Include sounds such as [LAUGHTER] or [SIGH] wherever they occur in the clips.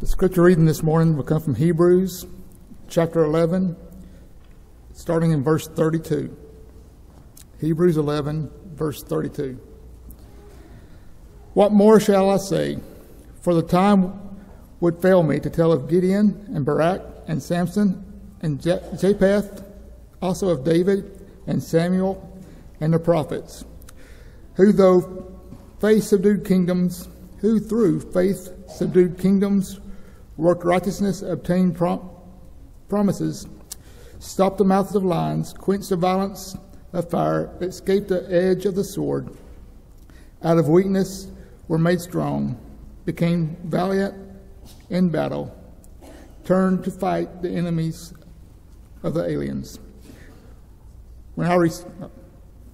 The scripture reading this morning will come from Hebrews chapter 11, starting in verse 32. Hebrews 11, verse 32. What more shall I say? For the time would fail me to tell of Gideon and Barak and Samson and Jephthah, also of David and Samuel and the prophets, who though faith subdued kingdoms, who through faith subdued kingdoms, worked righteousness, obtained prom- promises, stopped the mouths of lions, quenched the violence of fire, escaped the edge of the sword, out of weakness were made strong, became valiant in battle, turned to fight the enemies of the aliens. When I oh,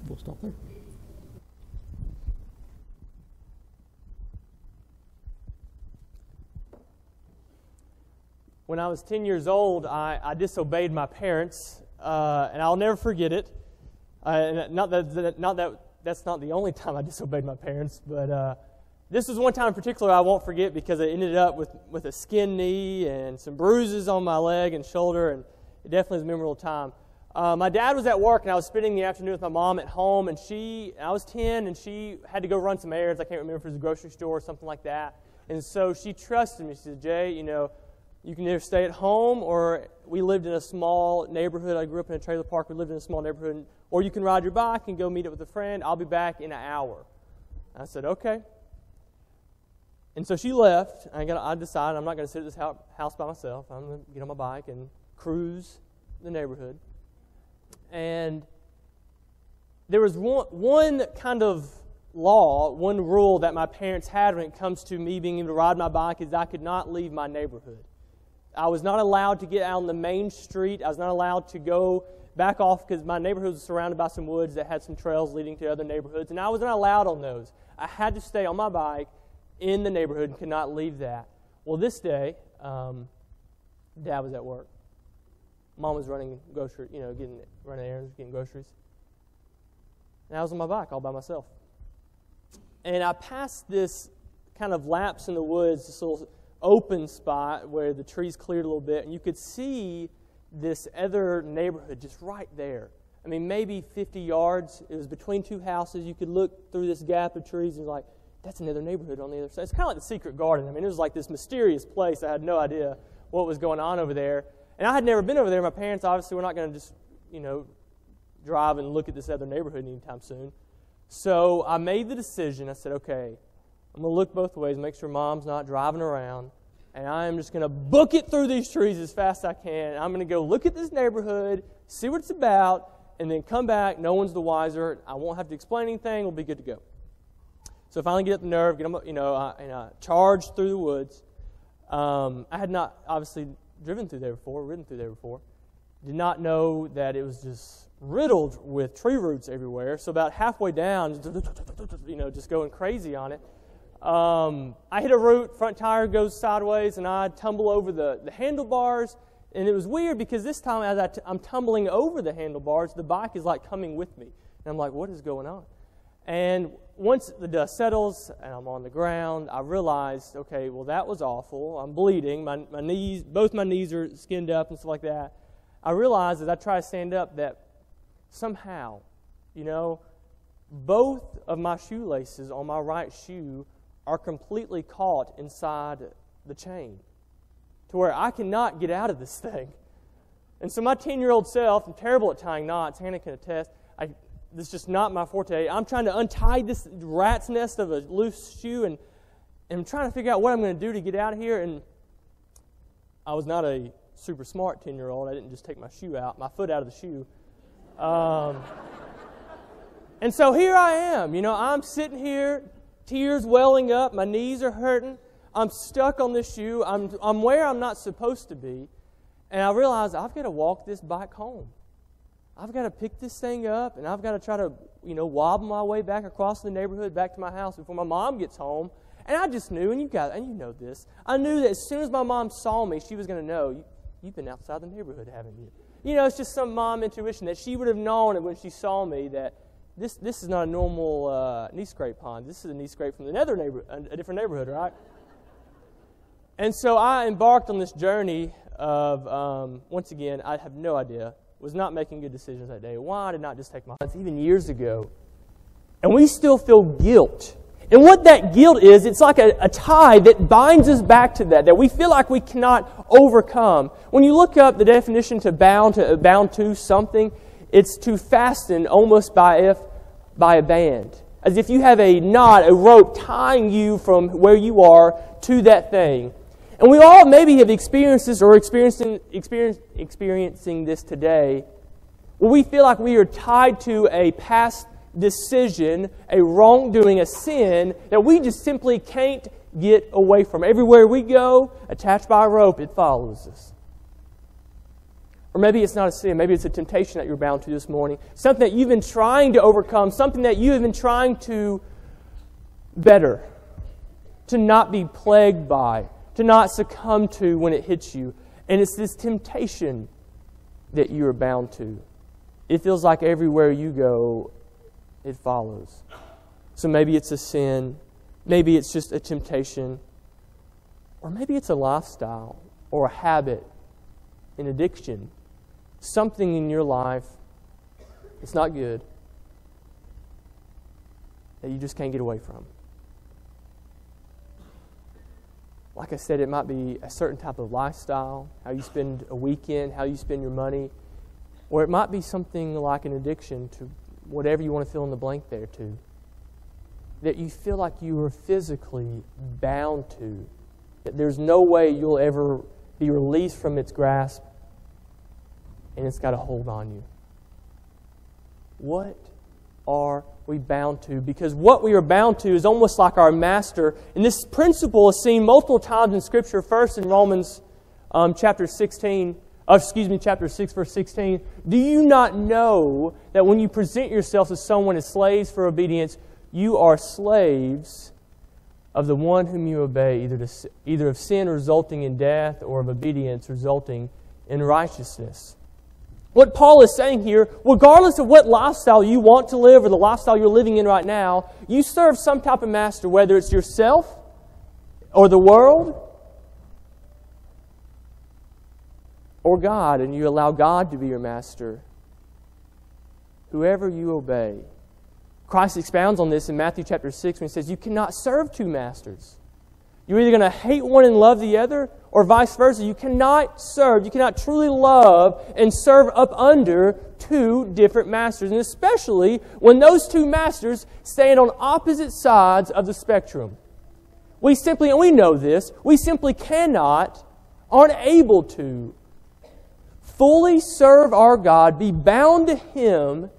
we'll stop there. When I was 10 years old, I, I disobeyed my parents, uh, and I'll never forget it. Uh, not that, not that that's not the only [LAUGHS] time I disobeyed my parents, but uh, this was one time in particular I won't forget because I ended up with, with a skin knee and some bruises on my leg and shoulder, and it definitely was a memorable time. Uh, my dad was at work, and I was spending the afternoon with my mom at home, and she, I was 10, and she had to go run some errands. I can't remember if it was a grocery store or something like that. And so she trusted me. She said, Jay, you know, you can either stay at home, or we lived in a small neighborhood. I grew up in a trailer park. We lived in a small neighborhood. Or you can ride your bike and go meet up with a friend. I'll be back in an hour. I said, okay. And so she left. I, got, I decided I'm not going to sit at this house by myself. I'm going to get on my bike and cruise the neighborhood. And there was one, one kind of law, one rule that my parents had when it comes to me being able to ride my bike is I could not leave my neighborhood. I was not allowed to get out on the main street. I was not allowed to go back off because my neighborhood was surrounded by some woods that had some trails leading to other neighborhoods, and I was not allowed on those. I had to stay on my bike in the neighborhood and could not leave that. Well, this day, um, Dad was at work. Mom was running grocery, you know, getting running errands, getting groceries. And I was on my bike all by myself. And I passed this kind of lapse in the woods, this little open spot where the trees cleared a little bit, and you could see this other neighborhood just right there. I mean, maybe 50 yards. It was between two houses. You could look through this gap of trees and like, that's another neighborhood on the other side. It's kind of like the secret garden. I mean, it was like this mysterious place. I had no idea what was going on over there. And I had never been over there. My parents obviously were not going to just, you know, drive and look at this other neighborhood anytime soon. So I made the decision. I said, okay, I'm going to look both ways, make sure mom's not driving around. And I am just going to book it through these trees as fast as I can. I'm going to go look at this neighborhood, see what it's about, and then come back. No one's the wiser. I won't have to explain anything. We'll be good to go. So I finally get up the nerve, get them, you know, I, and I charge through the woods. Um, I had not obviously driven through there before, ridden through there before. Did not know that it was just riddled with tree roots everywhere. So about halfway down, [LAUGHS] you know, just going crazy on it. Um, I hit a root, front tire goes sideways, and I tumble over the, the handlebars. And it was weird because this time, as i t- I'm tumbling over the handlebars, the bike is like coming with me. And I'm like, what is going on? And once the dust settles and I'm on the ground, I realized, okay, well, that was awful. I'm bleeding. My, my knees, both my knees are skinned up and stuff like that. I realized as I try to stand up that somehow, you know, both of my shoelaces on my right shoe are completely caught inside the chain to where I cannot get out of this [LAUGHS] thing. And so my 10 year old self, I'm terrible at tying knots, Hannah can attest, I this is just not my forte. I'm trying to untie this rat's nest of a loose shoe and, and I'm trying to figure out what I'm going to do to get out of here. And I was not a super smart 10 year old. I didn't just take my shoe out, my foot out of the shoe. Um, [LAUGHS] and so here I am. You know, I'm sitting here, tears welling up, my knees are hurting. I'm stuck on this shoe. I'm, I'm where I'm not supposed to be. And I realize I've got to walk this bike home. I've got to pick this thing up and I've got to try to, you know, wobble my way back across the neighborhood back to my house before my mom gets home. And I just knew, and you got, and you know this, I knew that as soon as my mom saw me, she was going to know, you, you've been outside the neighborhood, haven't you? You know, it's just some mom intuition that she would have known it when she saw me that this, this is not a normal uh, knee scrape pond. This is a knee scrape from another neighbor, a different neighborhood, right? And so I embarked on this journey of, um, once again, I have no idea, was not making good decisions that day. Why did not just take my life, even years ago? And we still feel guilt. And what that guilt is, it's like a, a tie that binds us back to that, that we feel like we cannot overcome. When you look up the definition to bound to, bound to something, it's to fasten almost by, if, by a band. As if you have a knot, a rope tying you from where you are to that thing. And we all maybe have experienced this or experiencing, experience, experiencing this today where we feel like we are tied to a past decision, a wrongdoing, a sin that we just simply can't get away from. Everywhere we go, attached by a rope, it follows us. Or maybe it's not a sin. Maybe it's a temptation that you're bound to this morning. Something that you've been trying to overcome. Something that you have been trying to better. To not be plagued by to not succumb to when it hits you. And it's this temptation that you are bound to. It feels like everywhere you go, it follows. So maybe it's a sin, maybe it's just a temptation, or maybe it's a lifestyle or a habit, an addiction, something in your life that's not good that you just can't get away from. Like I said, it might be a certain type of lifestyle, how you spend a weekend, how you spend your money, or it might be something like an addiction to whatever you want to fill in the blank there to. That you feel like you are physically bound to, that there's no way you'll ever be released from its grasp, and it's got a hold on you. What are we bound to? Because what we are bound to is almost like our master. And this principle is seen multiple times in Scripture. First in Romans um, chapter 16, uh, excuse me, chapter 6, verse 16. Do you not know that when you present yourselves as someone as slaves for obedience, you are slaves of the one whom you obey, either, to, either of sin resulting in death or of obedience resulting in righteousness? What Paul is saying here, regardless of what lifestyle you want to live or the lifestyle you're living in right now, you serve some type of master, whether it's yourself or the world or God, and you allow God to be your master. Whoever you obey. Christ expounds on this in Matthew chapter 6 when he says, You cannot serve two masters. You're either going to hate one and love the other, or vice versa. You cannot serve, you cannot truly love and serve up under two different masters, and especially when those two masters stand on opposite sides of the spectrum. We simply, and we know this, we simply cannot, aren't able to fully serve our God, be bound to Him,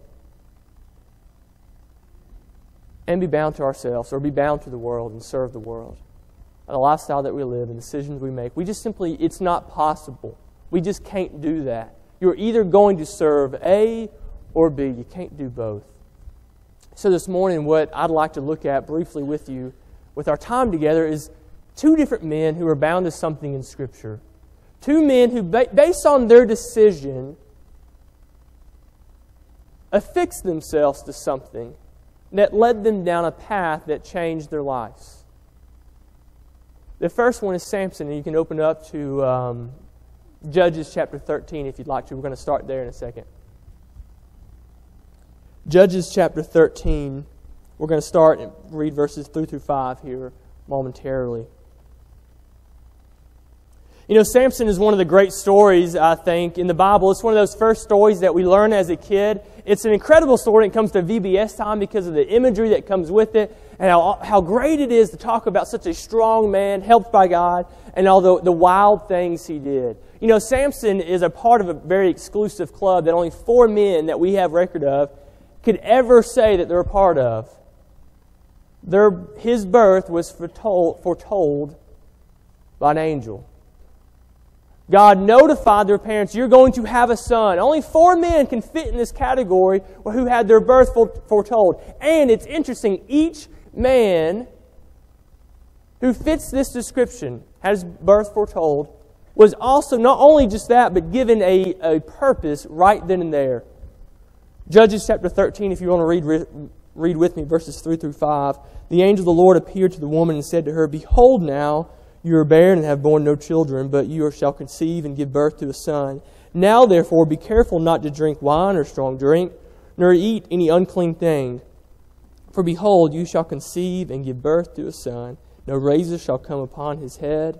and be bound to ourselves, or be bound to the world and serve the world the lifestyle that we live and decisions we make. We just simply, it's not possible. We just can't do that. You're either going to serve A or B. You can't do both. So, this morning, what I'd like to look at briefly with you, with our time together, is two different men who are bound to something in Scripture. Two men who, based on their decision, affixed themselves to something that led them down a path that changed their lives. The first one is Samson, and you can open up to um, Judges chapter 13 if you'd like to. We're going to start there in a second. Judges chapter 13. We're going to start and read verses 3 through 5 here momentarily. You know, Samson is one of the great stories, I think, in the Bible. It's one of those first stories that we learn as a kid. It's an incredible story when it comes to VBS time because of the imagery that comes with it and how, how great it is to talk about such a strong man, helped by God, and all the, the wild things he did. You know, Samson is a part of a very exclusive club that only four men that we have record of could ever say that they're a part of. Their, his birth was foretold, foretold by an angel. God notified their parents, You're going to have a son. Only four men can fit in this category who had their birth foretold. And it's interesting, each man who fits this description, has birth foretold, was also not only just that, but given a, a purpose right then and there. Judges chapter 13, if you want to read, read with me verses 3 through 5. The angel of the Lord appeared to the woman and said to her, Behold now, You are barren and have borne no children, but you shall conceive and give birth to a son. Now, therefore, be careful not to drink wine or strong drink, nor eat any unclean thing. For behold, you shall conceive and give birth to a son. No razor shall come upon his head.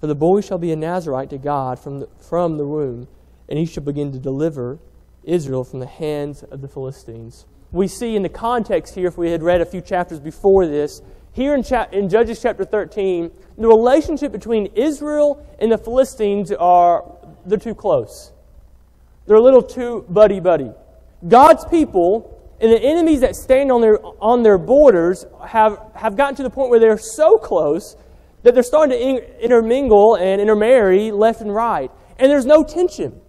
For the boy shall be a Nazarite to God from the, from the womb, and he shall begin to deliver Israel from the hands of the Philistines. We see in the context here, if we had read a few chapters before this, here in, cha- in Judges chapter 13, the relationship between Israel and the Philistines are they're too close. They're a little too buddy buddy. God's people and the enemies that stand on their on their borders have, have gotten to the point where they're so close that they're starting to intermingle and intermarry left and right. And there's no tension.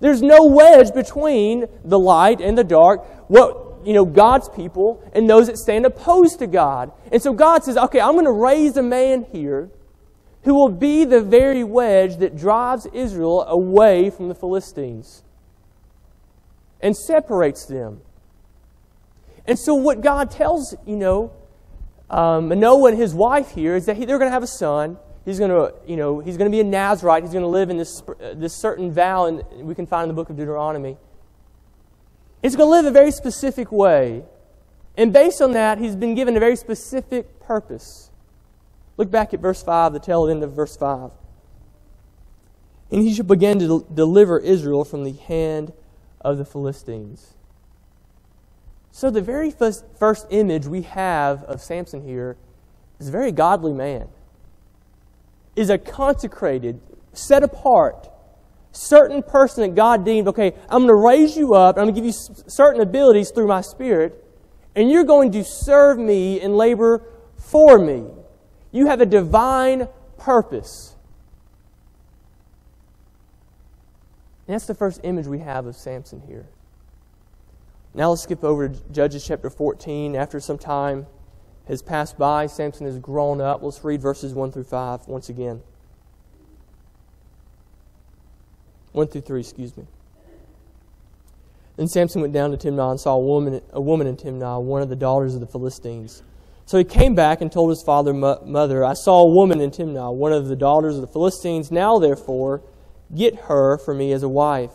There's no wedge between the light and the dark. What you know, God's people and those that stand opposed to God. And so God says, okay, I'm going to raise a man here who will be the very wedge that drives Israel away from the Philistines and separates them. And so, what God tells, you know, um, Manoah and his wife here is that he, they're going to have a son. He's going to, you know, he's going to be a Nazarite. He's going to live in this, uh, this certain vow, and we can find in the book of Deuteronomy. He's going to live a very specific way. And based on that, he's been given a very specific purpose. Look back at verse 5, the tail end of verse 5. And he shall begin to deliver Israel from the hand of the Philistines. So, the very first, first image we have of Samson here is a very godly man, is a consecrated, set apart, certain person that God deemed, okay, I'm going to raise you up, I'm going to give you certain abilities through my Spirit, and you're going to serve me and labor for me. You have a divine purpose. And that's the first image we have of Samson here. Now let's skip over to Judges chapter 14. After some time has passed by, Samson has grown up. Let's read verses 1 through 5 once again. 1 through 3, excuse me. Then Samson went down to Timnah and saw a woman, a woman in Timnah, one of the daughters of the Philistines. So he came back and told his father and mother, I saw a woman in Timnah, one of the daughters of the Philistines. Now, therefore, get her for me as a wife.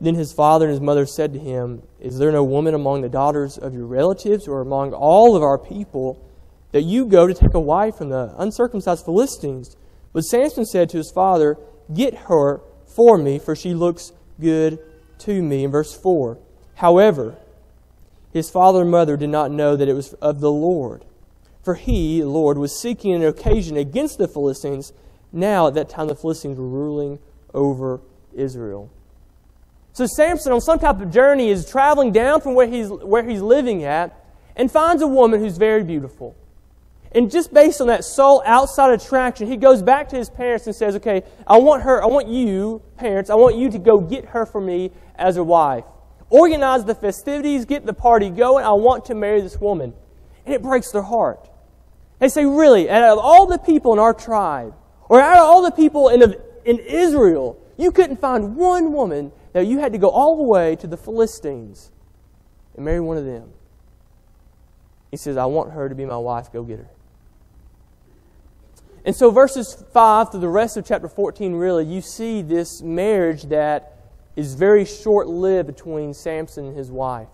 Then his father and his mother said to him, Is there no woman among the daughters of your relatives or among all of our people that you go to take a wife from the uncircumcised Philistines? But Samson said to his father, Get her for me, for she looks good to me. In verse 4. However, his father and mother did not know that it was of the Lord. For he, Lord, was seeking an occasion against the Philistines. Now, at that time, the Philistines were ruling over Israel. So Samson, on some type of journey, is traveling down from where he's, where he's living at and finds a woman who's very beautiful. And just based on that sole outside attraction, he goes back to his parents and says, Okay, I want her, I want you, parents, I want you to go get her for me as a wife. Organize the festivities, get the party going. I want to marry this woman. And it breaks their heart. They say, Really, out of all the people in our tribe, or out of all the people in, in Israel, you couldn't find one woman that you had to go all the way to the Philistines and marry one of them. He says, I want her to be my wife. Go get her. And so, verses 5 through the rest of chapter 14, really, you see this marriage that is very short lived between Samson and his wife.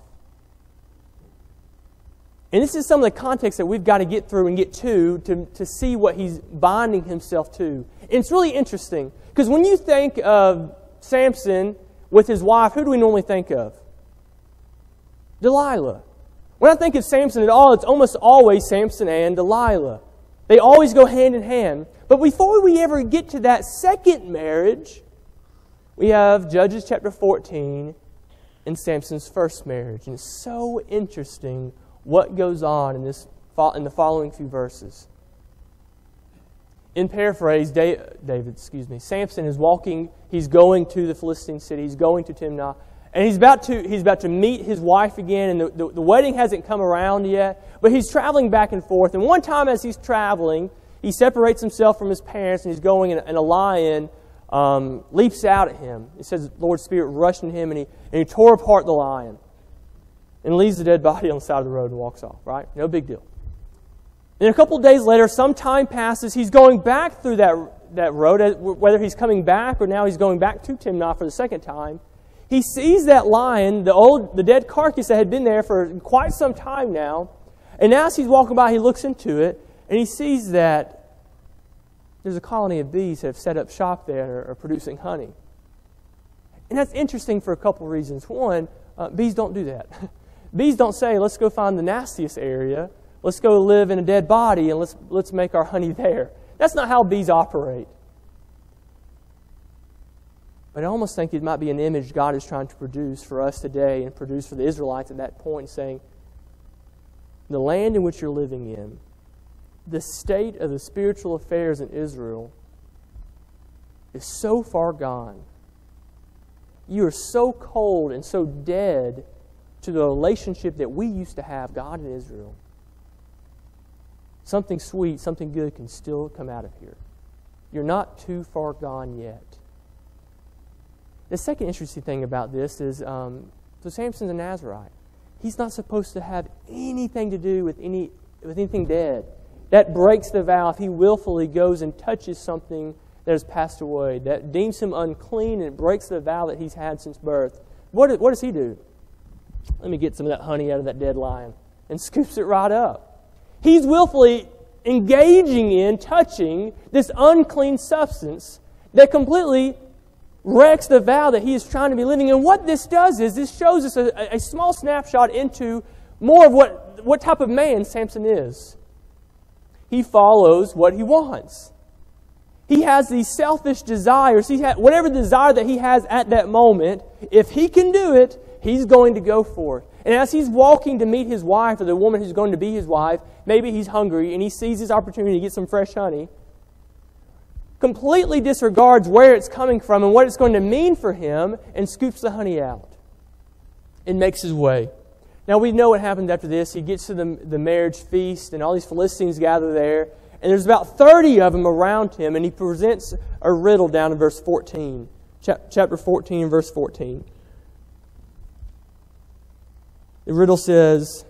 And this is some of the context that we've got to get through and get to to, to see what he's binding himself to. And it's really interesting because when you think of Samson with his wife, who do we normally think of? Delilah. When I think of Samson at all, it's almost always Samson and Delilah. They always go hand in hand. But before we ever get to that second marriage, we have Judges chapter 14 and Samson's first marriage. And it's so interesting what goes on in, this, in the following few verses. In paraphrase, David, excuse me, Samson is walking, he's going to the Philistine city, he's going to Timnah, and he's about to, he's about to meet his wife again, and the, the, the wedding hasn't come around yet, but he's traveling back and forth. And one time as he's traveling, he separates himself from his parents, and he's going, and, and a lion um, leaps out at him. It says the Lord's Spirit rushed in him, and he, and he tore apart the lion and leaves the dead body on the side of the road and walks off, right? No big deal. And a couple days later, some time passes. He's going back through that, that road, whether he's coming back or now he's going back to Timnah for the second time. He sees that lion, the old, the dead carcass that had been there for quite some time now. And as he's walking by, he looks into it and he sees that there's a colony of bees that have set up shop there and are producing honey. And that's interesting for a couple reasons. One, uh, bees don't do that. [LAUGHS] bees don't say, let's go find the nastiest area Let's go live in a dead body and let's, let's make our honey there. That's not how bees operate. But I almost think it might be an image God is trying to produce for us today and produce for the Israelites at that point, saying, the land in which you're living in, the state of the spiritual affairs in Israel is so far gone. You are so cold and so dead to the relationship that we used to have, God and Israel something sweet, something good can still come out of here. You're not too far gone yet. The second interesting thing about this is um, so Samson's a Nazarite. He's not supposed to have anything to do with, any, with anything dead. That breaks the vow if he willfully goes and touches something that has passed away, that deems him unclean and breaks the vow that he's had since birth. What, what does he do? Let me get some of that honey out of that dead lion and [LAUGHS] scoops it right up. He's willfully engaging in, touching this unclean substance that completely wrecks the vow that he is trying to be living. And what this does is this shows us a, a small snapshot into more of what, what type of man Samson is. He follows what he wants. He has these selfish desires. He ha- whatever desire that he has at that moment, if he can do it, he's going to go for it. And as he's walking to meet his wife, or the woman who's going to be his wife, maybe he's hungry and he sees his opportunity to get some fresh honey, completely disregards where it's coming from and what it's going to mean for him, and scoops the honey out and makes his way. Now we know what happened after this. He gets to the, the marriage feast, and all these Philistines gather there, and there's about 30 of them around him, and he presents a riddle down in verse 14, chapter 14, verse 14. The riddle says,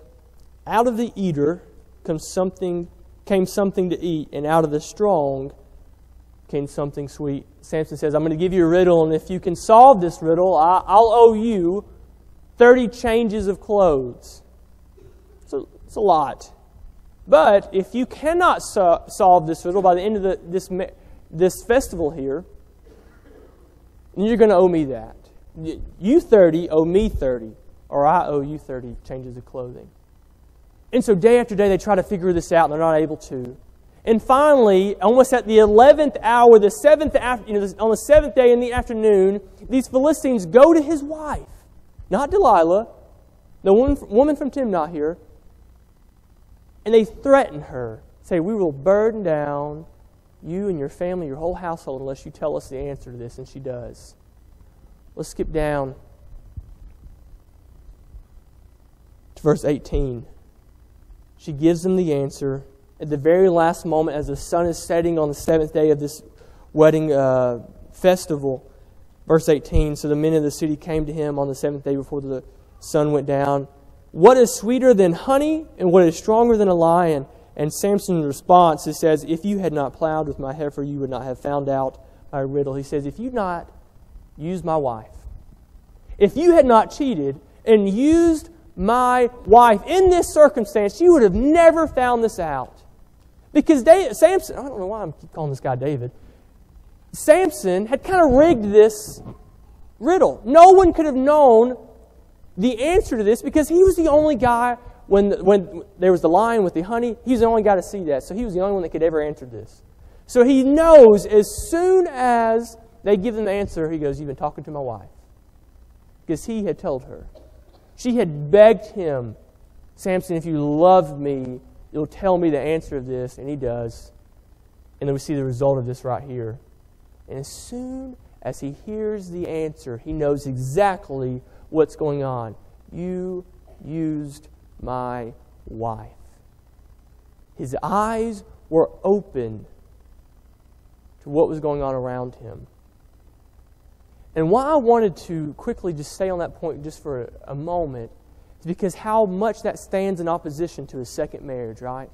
Out of the eater comes something, came something to eat, and out of the strong something sweet. Samson says, I'm going to give you a riddle, and if you can solve this riddle, I'll owe you 30 changes of clothes. So it's a lot. But if you cannot so- solve this riddle by the end of the, this, this festival here, you're going to owe me that. You 30 owe me 30 or I owe you 30 changes of clothing. And so day after day, they try to figure this out, and they're not able to. And finally, almost at the 11th hour, the seventh after, you know, on the seventh day in the afternoon, these Philistines go to his wife, not Delilah, the woman, woman from Timnah here, and they threaten her. Say, We will burden down you and your family, your whole household, unless you tell us the answer to this. And she does. Let's skip down to verse 18. She gives them the answer at the very last moment as the sun is setting on the seventh day of this wedding uh, festival. Verse 18 So the men of the city came to him on the seventh day before the sun went down. What is sweeter than honey and what is stronger than a lion? And Samson's response, it says, If you had not plowed with my heifer, you would not have found out my riddle. He says, If you'd not used my wife, if you had not cheated and used my wife. In this circumstance, you would have never found this out. Because David, Samson, I don't know why I'm calling this guy David. Samson had kind of rigged this riddle. No one could have known the answer to this because he was the only guy when, when there was the lion with the honey, he was the only guy to see that. So he was the only one that could ever answer this. So he knows as soon as they give him the answer, he goes, You've been talking to my wife. Because he had told her. She had begged him, Samson, if you love me, you'll tell me the answer of this. And he does. And then we see the result of this right here. And as soon as he hears the answer, he knows exactly what's going on. You used my wife. His eyes were open to what was going on around him. And why I wanted to quickly just stay on that point just for a, a moment because how much that stands in opposition to his second marriage, right?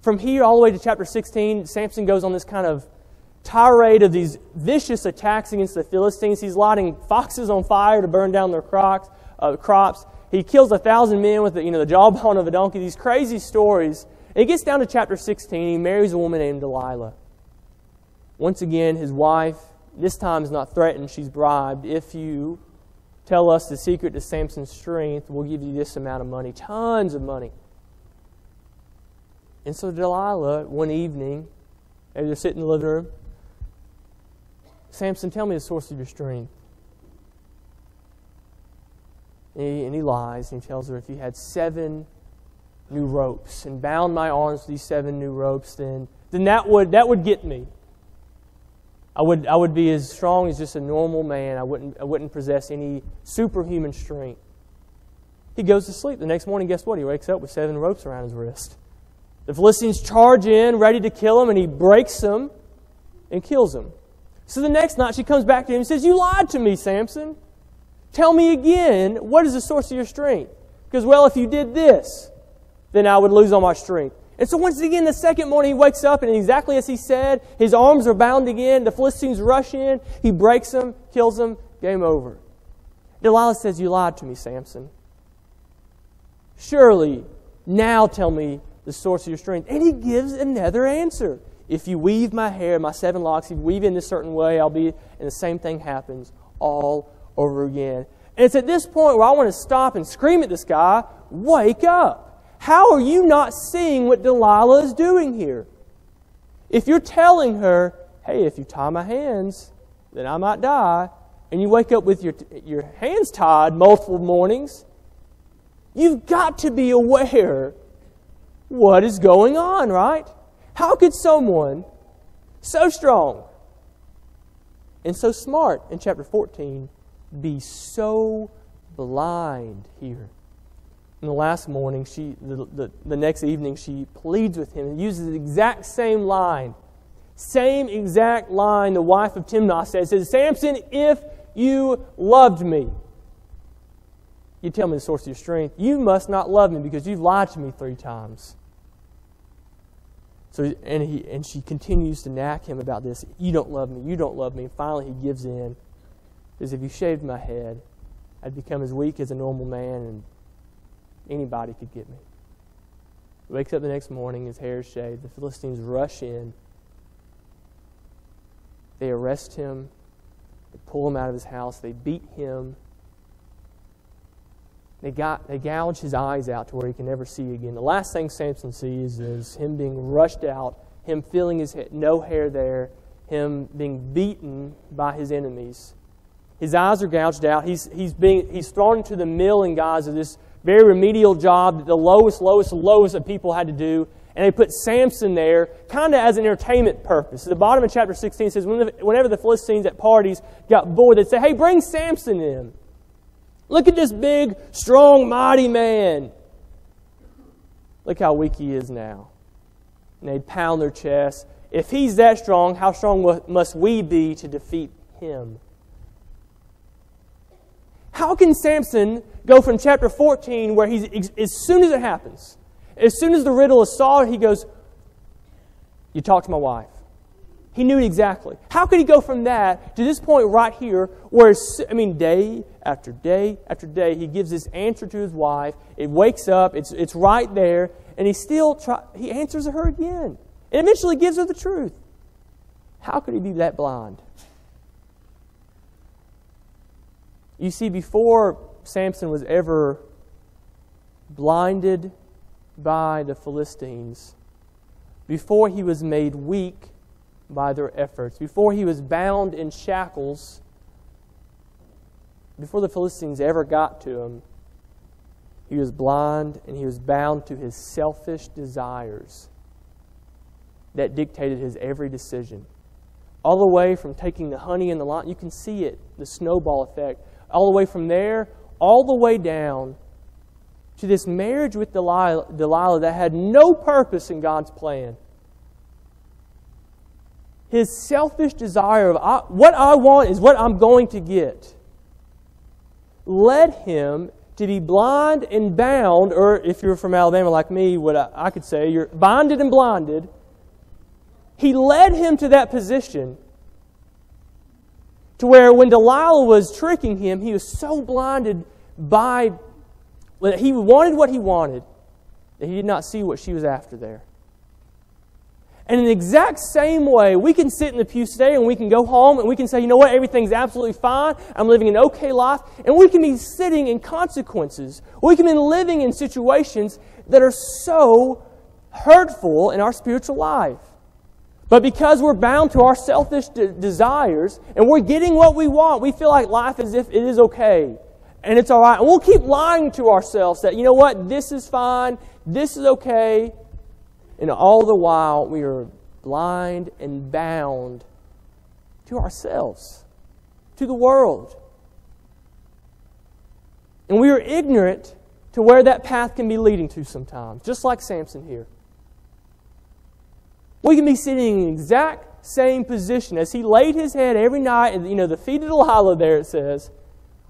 From here all the way to chapter 16, Samson goes on this kind of tirade of these vicious attacks against the Philistines. He's lighting foxes on fire to burn down their crops. Uh, crops. He kills a thousand men with the, you know, the jawbone of a donkey. These crazy stories. And he gets down to chapter 16. He marries a woman named Delilah. Once again, his wife, this time is not threatened, she's bribed. If you tell us the secret to Samson's strength, we'll give you this amount of money, tons of money. And so Delilah, one evening, as they're sitting in the living room, Samson, tell me the source of your strength. And he, and he lies, and he tells her, if you had seven new ropes and bound my arms with these seven new ropes, then, then that, would, that would get me. I would, I would be as strong as just a normal man. I wouldn't, I wouldn't possess any superhuman strength. He goes to sleep. The next morning, guess what? He wakes up with seven ropes around his wrist. The Philistines charge in, ready to kill him, and he breaks them and kills him. So the next night, she comes back to him and says, You lied to me, Samson. Tell me again, what is the source of your strength? Because, well, if you did this, then I would lose all my strength. And so once again, the second morning, he wakes up, and exactly as he said, his arms are bound again. The Philistines rush in. He breaks them, kills them, game over. Delilah says, You lied to me, Samson. Surely, now tell me the source of your strength. And he gives another answer. If you weave my hair, my seven locks, if you weave in a certain way, I'll be, and the same thing happens all over again. And it's at this point where I want to stop and scream at this guy, Wake up. How are you not seeing what Delilah is doing here? If you're telling her, hey, if you tie my hands, then I might die, and you wake up with your, your hands tied multiple mornings, you've got to be aware what is going on, right? How could someone so strong and so smart in chapter 14 be so blind here? And the last morning, she, the, the, the next evening, she pleads with him and uses the exact same line. Same exact line the wife of Timnah says, says, Samson, if you loved me, you tell me the source of your strength. You must not love me because you've lied to me three times. So, and, he, and she continues to knack him about this. You don't love me. You don't love me. And finally, he gives in. Says, if you shaved my head, I'd become as weak as a normal man and Anybody could get me. He wakes up the next morning, his hair is shaved. The Philistines rush in. They arrest him. They pull him out of his house. They beat him. They, got, they gouge his eyes out to where he can never see again. The last thing Samson sees is him being rushed out, him feeling his head, no hair there, him being beaten by his enemies. His eyes are gouged out. He's, he's, being, he's thrown into the mill in Gaza, this very remedial job that the lowest, lowest, lowest of people had to do. And they put Samson there kind of as an entertainment purpose. At the bottom of chapter 16 says, whenever the Philistines at parties got bored, they'd say, hey, bring Samson in. Look at this big, strong, mighty man. Look how weak he is now. And they'd pound their chests. If he's that strong, how strong must we be to defeat him? How can Samson go from chapter 14, where he's, as soon as it happens, as soon as the riddle is solved, he goes, You talk to my wife. He knew exactly. How could he go from that to this point right here, where, I mean, day after day after day, he gives this answer to his wife. It wakes up, it's, it's right there, and he still try, he answers her again. And eventually gives her the truth. How could he be that blind? You see, before Samson was ever blinded by the Philistines, before he was made weak by their efforts, before he was bound in shackles, before the Philistines ever got to him, he was blind and he was bound to his selfish desires that dictated his every decision. All the way from taking the honey and the lion, you can see it, the snowball effect all the way from there, all the way down to this marriage with Delilah, Delilah that had no purpose in God's plan. His selfish desire of what I want is what I'm going to get led him to be blind and bound, or if you're from Alabama like me, what I, I could say, you're bonded and blinded. He led him to that position to where when Delilah was tricking him, he was so blinded by that he wanted what he wanted that he did not see what she was after there. And in the exact same way, we can sit in the pew today and we can go home and we can say, you know what, everything's absolutely fine. I'm living an okay life. And we can be sitting in consequences. We can be living in situations that are so hurtful in our spiritual life. But because we're bound to our selfish de- desires and we're getting what we want, we feel like life is if it is okay and it's all right. And we'll keep lying to ourselves that, you know what, this is fine, this is okay. And all the while, we are blind and bound to ourselves, to the world. And we are ignorant to where that path can be leading to sometimes, just like Samson here. We can be sitting in the exact same position as he laid his head every night, and you know, the feet of Delilah there, it says.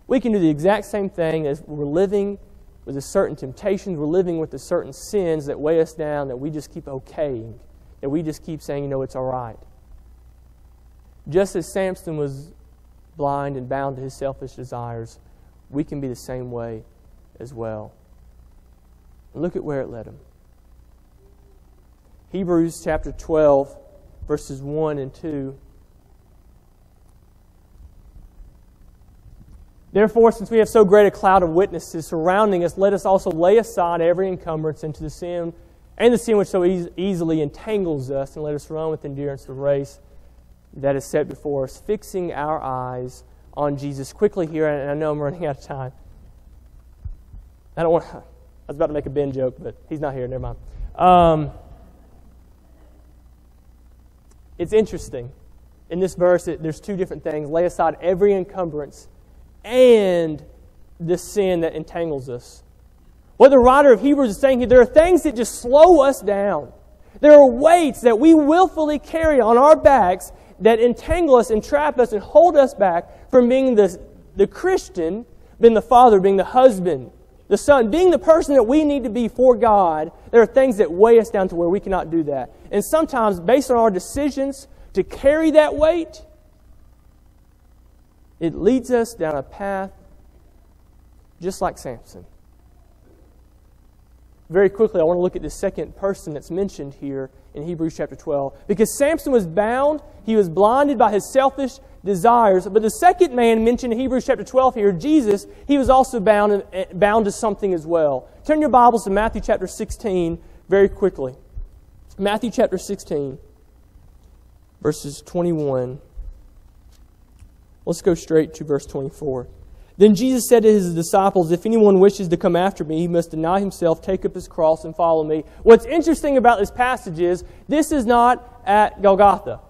We can do the exact same thing as we're living with a certain temptations, we're living with the certain sins that weigh us down, that we just keep okaying, that we just keep saying, you know, it's all right. Just as Samson was blind and bound to his selfish desires, we can be the same way as well. Look at where it led him. Hebrews chapter 12, verses 1 and 2 Therefore, since we have so great a cloud of witnesses surrounding us, let us also lay aside every encumbrance into the sin and the sin which so e- easily entangles us, and let us run with endurance the race that is set before us, fixing our eyes on Jesus. Quickly here, and I know I'm running out of time. I don't want. [LAUGHS] I was about to make a Ben joke, but he's not here. Never mind. Um, it's interesting. In this verse, it, there's two different things. Lay aside every encumbrance and the sin that entangles us. What the writer of Hebrews is saying here, there are things that just slow us down. There are weights that we willfully carry on our backs that entangle us and trap us and hold us back from being the, the Christian, being the father, being the husband, the son, being the person that we need to be for God. There are things that weigh us down to where we cannot do that. And sometimes, based on our decisions to carry that weight, it leads us down a path just like Samson. Very quickly, I want to look at the second person that's mentioned here in Hebrews chapter 12. Because Samson was bound, he was blinded by his selfish desires. But the second man mentioned in Hebrews chapter 12 here, Jesus, he was also bound, bound to something as well. Turn your Bibles to Matthew chapter 16 very quickly. Matthew chapter 16, verses 21 Let's go straight to verse 24. Then Jesus said to his disciples, If anyone wishes to come after me, he must deny himself, take up his cross, and follow me. What's interesting about this passage is this is not at Golgotha.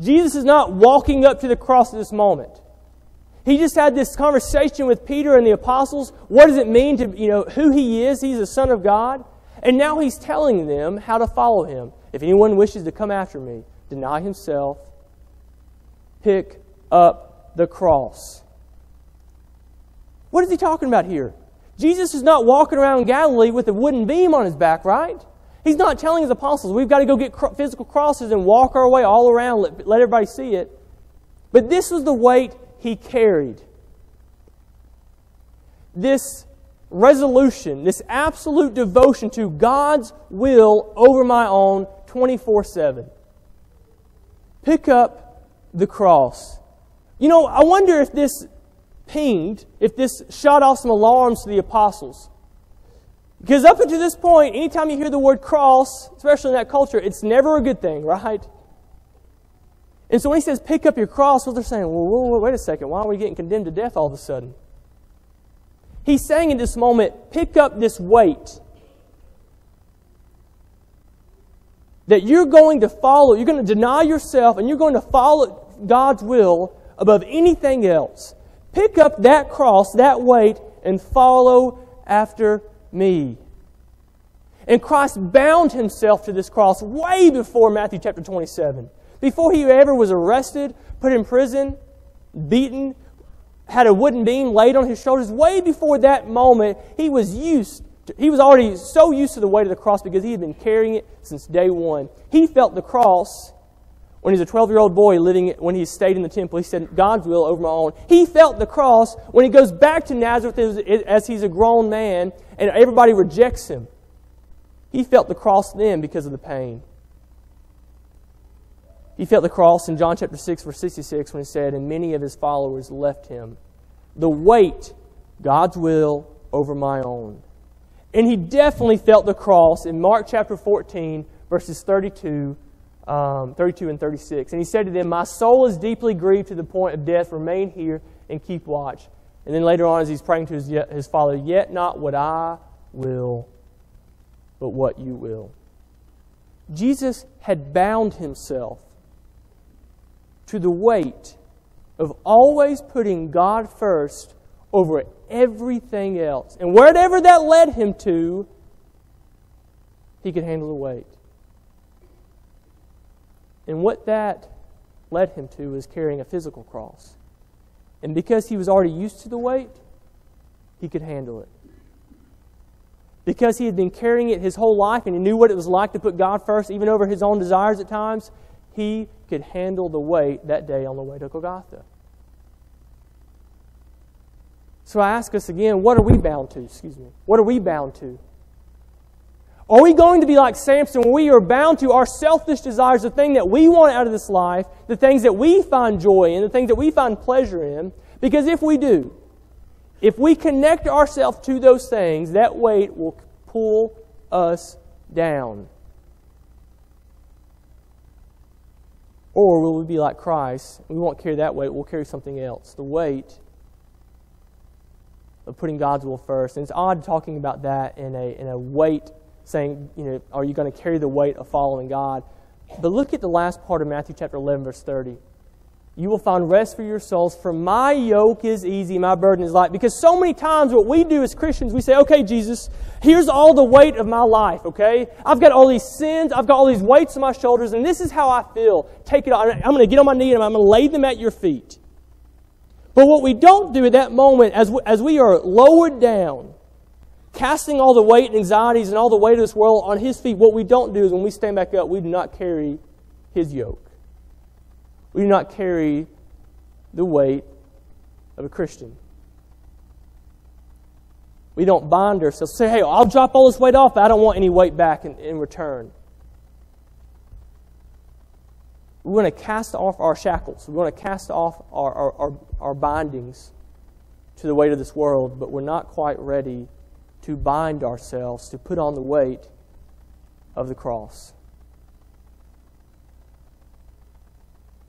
Jesus is not walking up to the cross at this moment. He just had this conversation with Peter and the apostles. What does it mean to, you know, who he is? He's the Son of God. And now he's telling them how to follow him. If anyone wishes to come after me, deny himself, pick up the cross. What is he talking about here? Jesus is not walking around Galilee with a wooden beam on his back, right? He's not telling his apostles, we've got to go get physical crosses and walk our way all around, let, let everybody see it. But this was the weight he carried. This resolution, this absolute devotion to God's will over my own 24 7. Pick up the cross. You know, I wonder if this pinged, if this shot off some alarms to the apostles. Because up until this point, anytime you hear the word cross, especially in that culture, it's never a good thing, right? And so when he says pick up your cross, what they're saying, well, whoa, whoa, wait a second, why are we getting condemned to death all of a sudden? He's saying in this moment, pick up this weight. That you're going to follow, you're going to deny yourself, and you're going to follow God's will above anything else. Pick up that cross, that weight, and follow after me. And Christ bound himself to this cross way before Matthew chapter 27. Before he ever was arrested, put in prison, beaten, had a wooden beam laid on his shoulders. Way before that moment, he was used. To, he was already so used to the weight of the cross because he had been carrying it since day one. He felt the cross when he's a 12 year old boy living, when he stayed in the temple. He said, God's will over my own. He felt the cross when he goes back to Nazareth as, as he's a grown man and everybody rejects him. He felt the cross then because of the pain. He felt the cross in John chapter 6, verse 66, when he said, And many of his followers left him. The weight, God's will over my own. And he definitely felt the cross in Mark chapter 14, verses 32, um, 32 and 36. And he said to them, My soul is deeply grieved to the point of death. Remain here and keep watch. And then later on, as he's praying to his, his father, Yet not what I will, but what you will. Jesus had bound himself to the weight of always putting God first over everything else. And wherever that led him to, he could handle the weight. And what that led him to was carrying a physical cross. And because he was already used to the weight, he could handle it. Because he had been carrying it his whole life and he knew what it was like to put God first, even over his own desires at times, he could handle the weight that day on the way to Golgotha. So I ask us again, what are we bound to? Excuse me. What are we bound to? Are we going to be like Samson we are bound to our selfish desires, the thing that we want out of this life, the things that we find joy in, the things that we find pleasure in? Because if we do, if we connect ourselves to those things, that weight will pull us down. Or will we be like Christ? We won't carry that weight, we'll carry something else. The weight of putting God's will first. And it's odd talking about that in a, in a weight, saying, you know, are you going to carry the weight of following God? But look at the last part of Matthew chapter 11, verse 30 you will find rest for your souls. For my yoke is easy, my burden is light. Because so many times what we do as Christians, we say, okay, Jesus, here's all the weight of my life, okay? I've got all these sins, I've got all these weights on my shoulders, and this is how I feel. Take it on. I'm going to get on my knee and I'm going to lay them at your feet. But what we don't do at that moment, as we, as we are lowered down, casting all the weight and anxieties and all the weight of this world on His feet, what we don't do is when we stand back up, we do not carry His yoke. We do not carry the weight of a Christian. We don't bind ourselves. Say, hey, I'll drop all this weight off, but I don't want any weight back in, in return. We want to cast off our shackles. We want to cast off our, our, our, our bindings to the weight of this world, but we're not quite ready to bind ourselves, to put on the weight of the cross.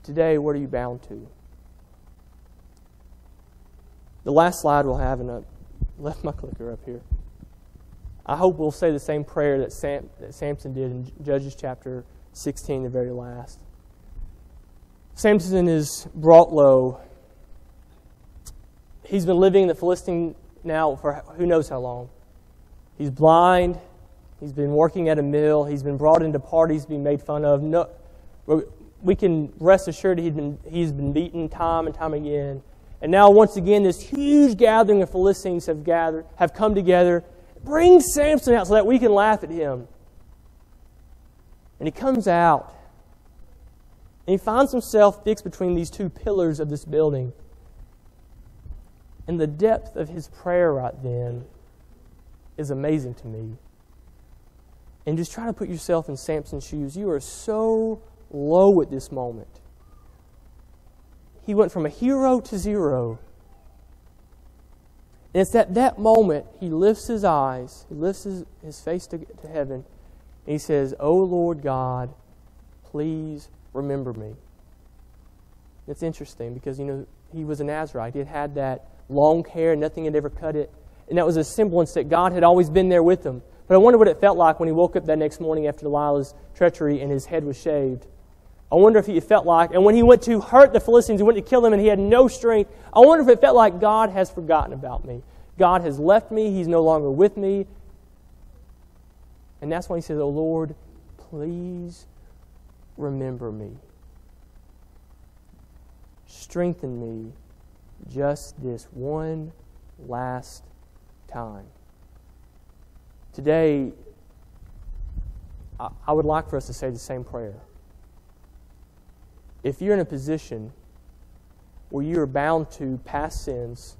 Today, what are you bound to? The last slide we'll have, and I left my clicker up here. I hope we'll say the same prayer that, Sam, that Samson did in Judges chapter 16, the very last. Samson is brought low. He's been living in the Philistine now for who knows how long. He's blind. He's been working at a mill. He's been brought into parties, being made fun of. No, we can rest assured he's been, he's been beaten time and time again. And now, once again, this huge gathering of Philistines have gathered, have come together. Bring Samson out so that we can laugh at him. And he comes out. And he finds himself fixed between these two pillars of this building. And the depth of his prayer right then is amazing to me. And just try to put yourself in Samson's shoes. You are so low at this moment. He went from a hero to zero. And it's at that moment he lifts his eyes, he lifts his, his face to, to heaven, and he says, O Lord God, please remember me. It's interesting because, you know, he was a Nazarite. He had had that long hair, nothing had ever cut it. And that was a semblance that God had always been there with him. But I wonder what it felt like when he woke up that next morning after Delilah's treachery and his head was shaved. I wonder if he felt like, and when he went to hurt the Philistines, he went to kill them, and he had no strength. I wonder if it felt like God has forgotten about me. God has left me. He's no longer with me. And that's when he says, Oh Lord, please remember me. Strengthen me just this one last time. Today, I would like for us to say the same prayer. If you're in a position where you are bound to past sins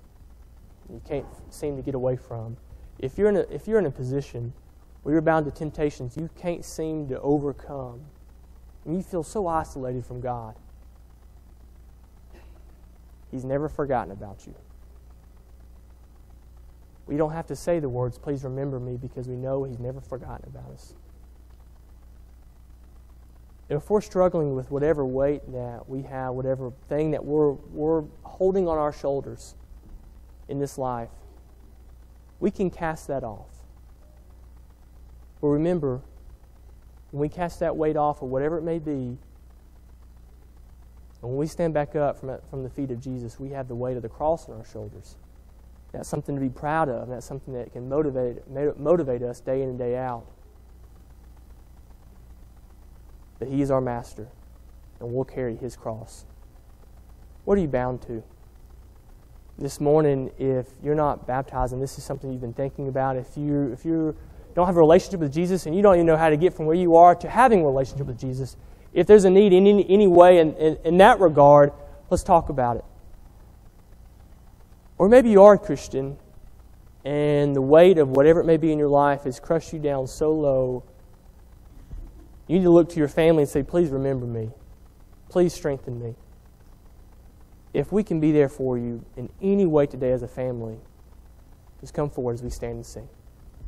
you can't seem to get away from, if you're in a, if you're in a position where you're bound to temptations you can't seem to overcome, and you feel so isolated from God, He's never forgotten about you. We don't have to say the words, please remember me, because we know He's never forgotten about us. And If we're struggling with whatever weight that we have, whatever thing that we're, we're holding on our shoulders in this life, we can cast that off. But remember, when we cast that weight off, or whatever it may be, when we stand back up from, from the feet of Jesus, we have the weight of the cross on our shoulders. That's something to be proud of. That's something that can motivate, motivate us day in and day out. That He is our master, and we'll carry His cross. What are you bound to? This morning, if you're not baptized and this is something you've been thinking about, if you if you don't have a relationship with Jesus and you don't even know how to get from where you are to having a relationship with Jesus, if there's a need in any, any way in, in, in that regard, let's talk about it. Or maybe you are a Christian and the weight of whatever it may be in your life has crushed you down so low. You need to look to your family and say, Please remember me. Please strengthen me. If we can be there for you in any way today as a family, just come forward as we stand and sing.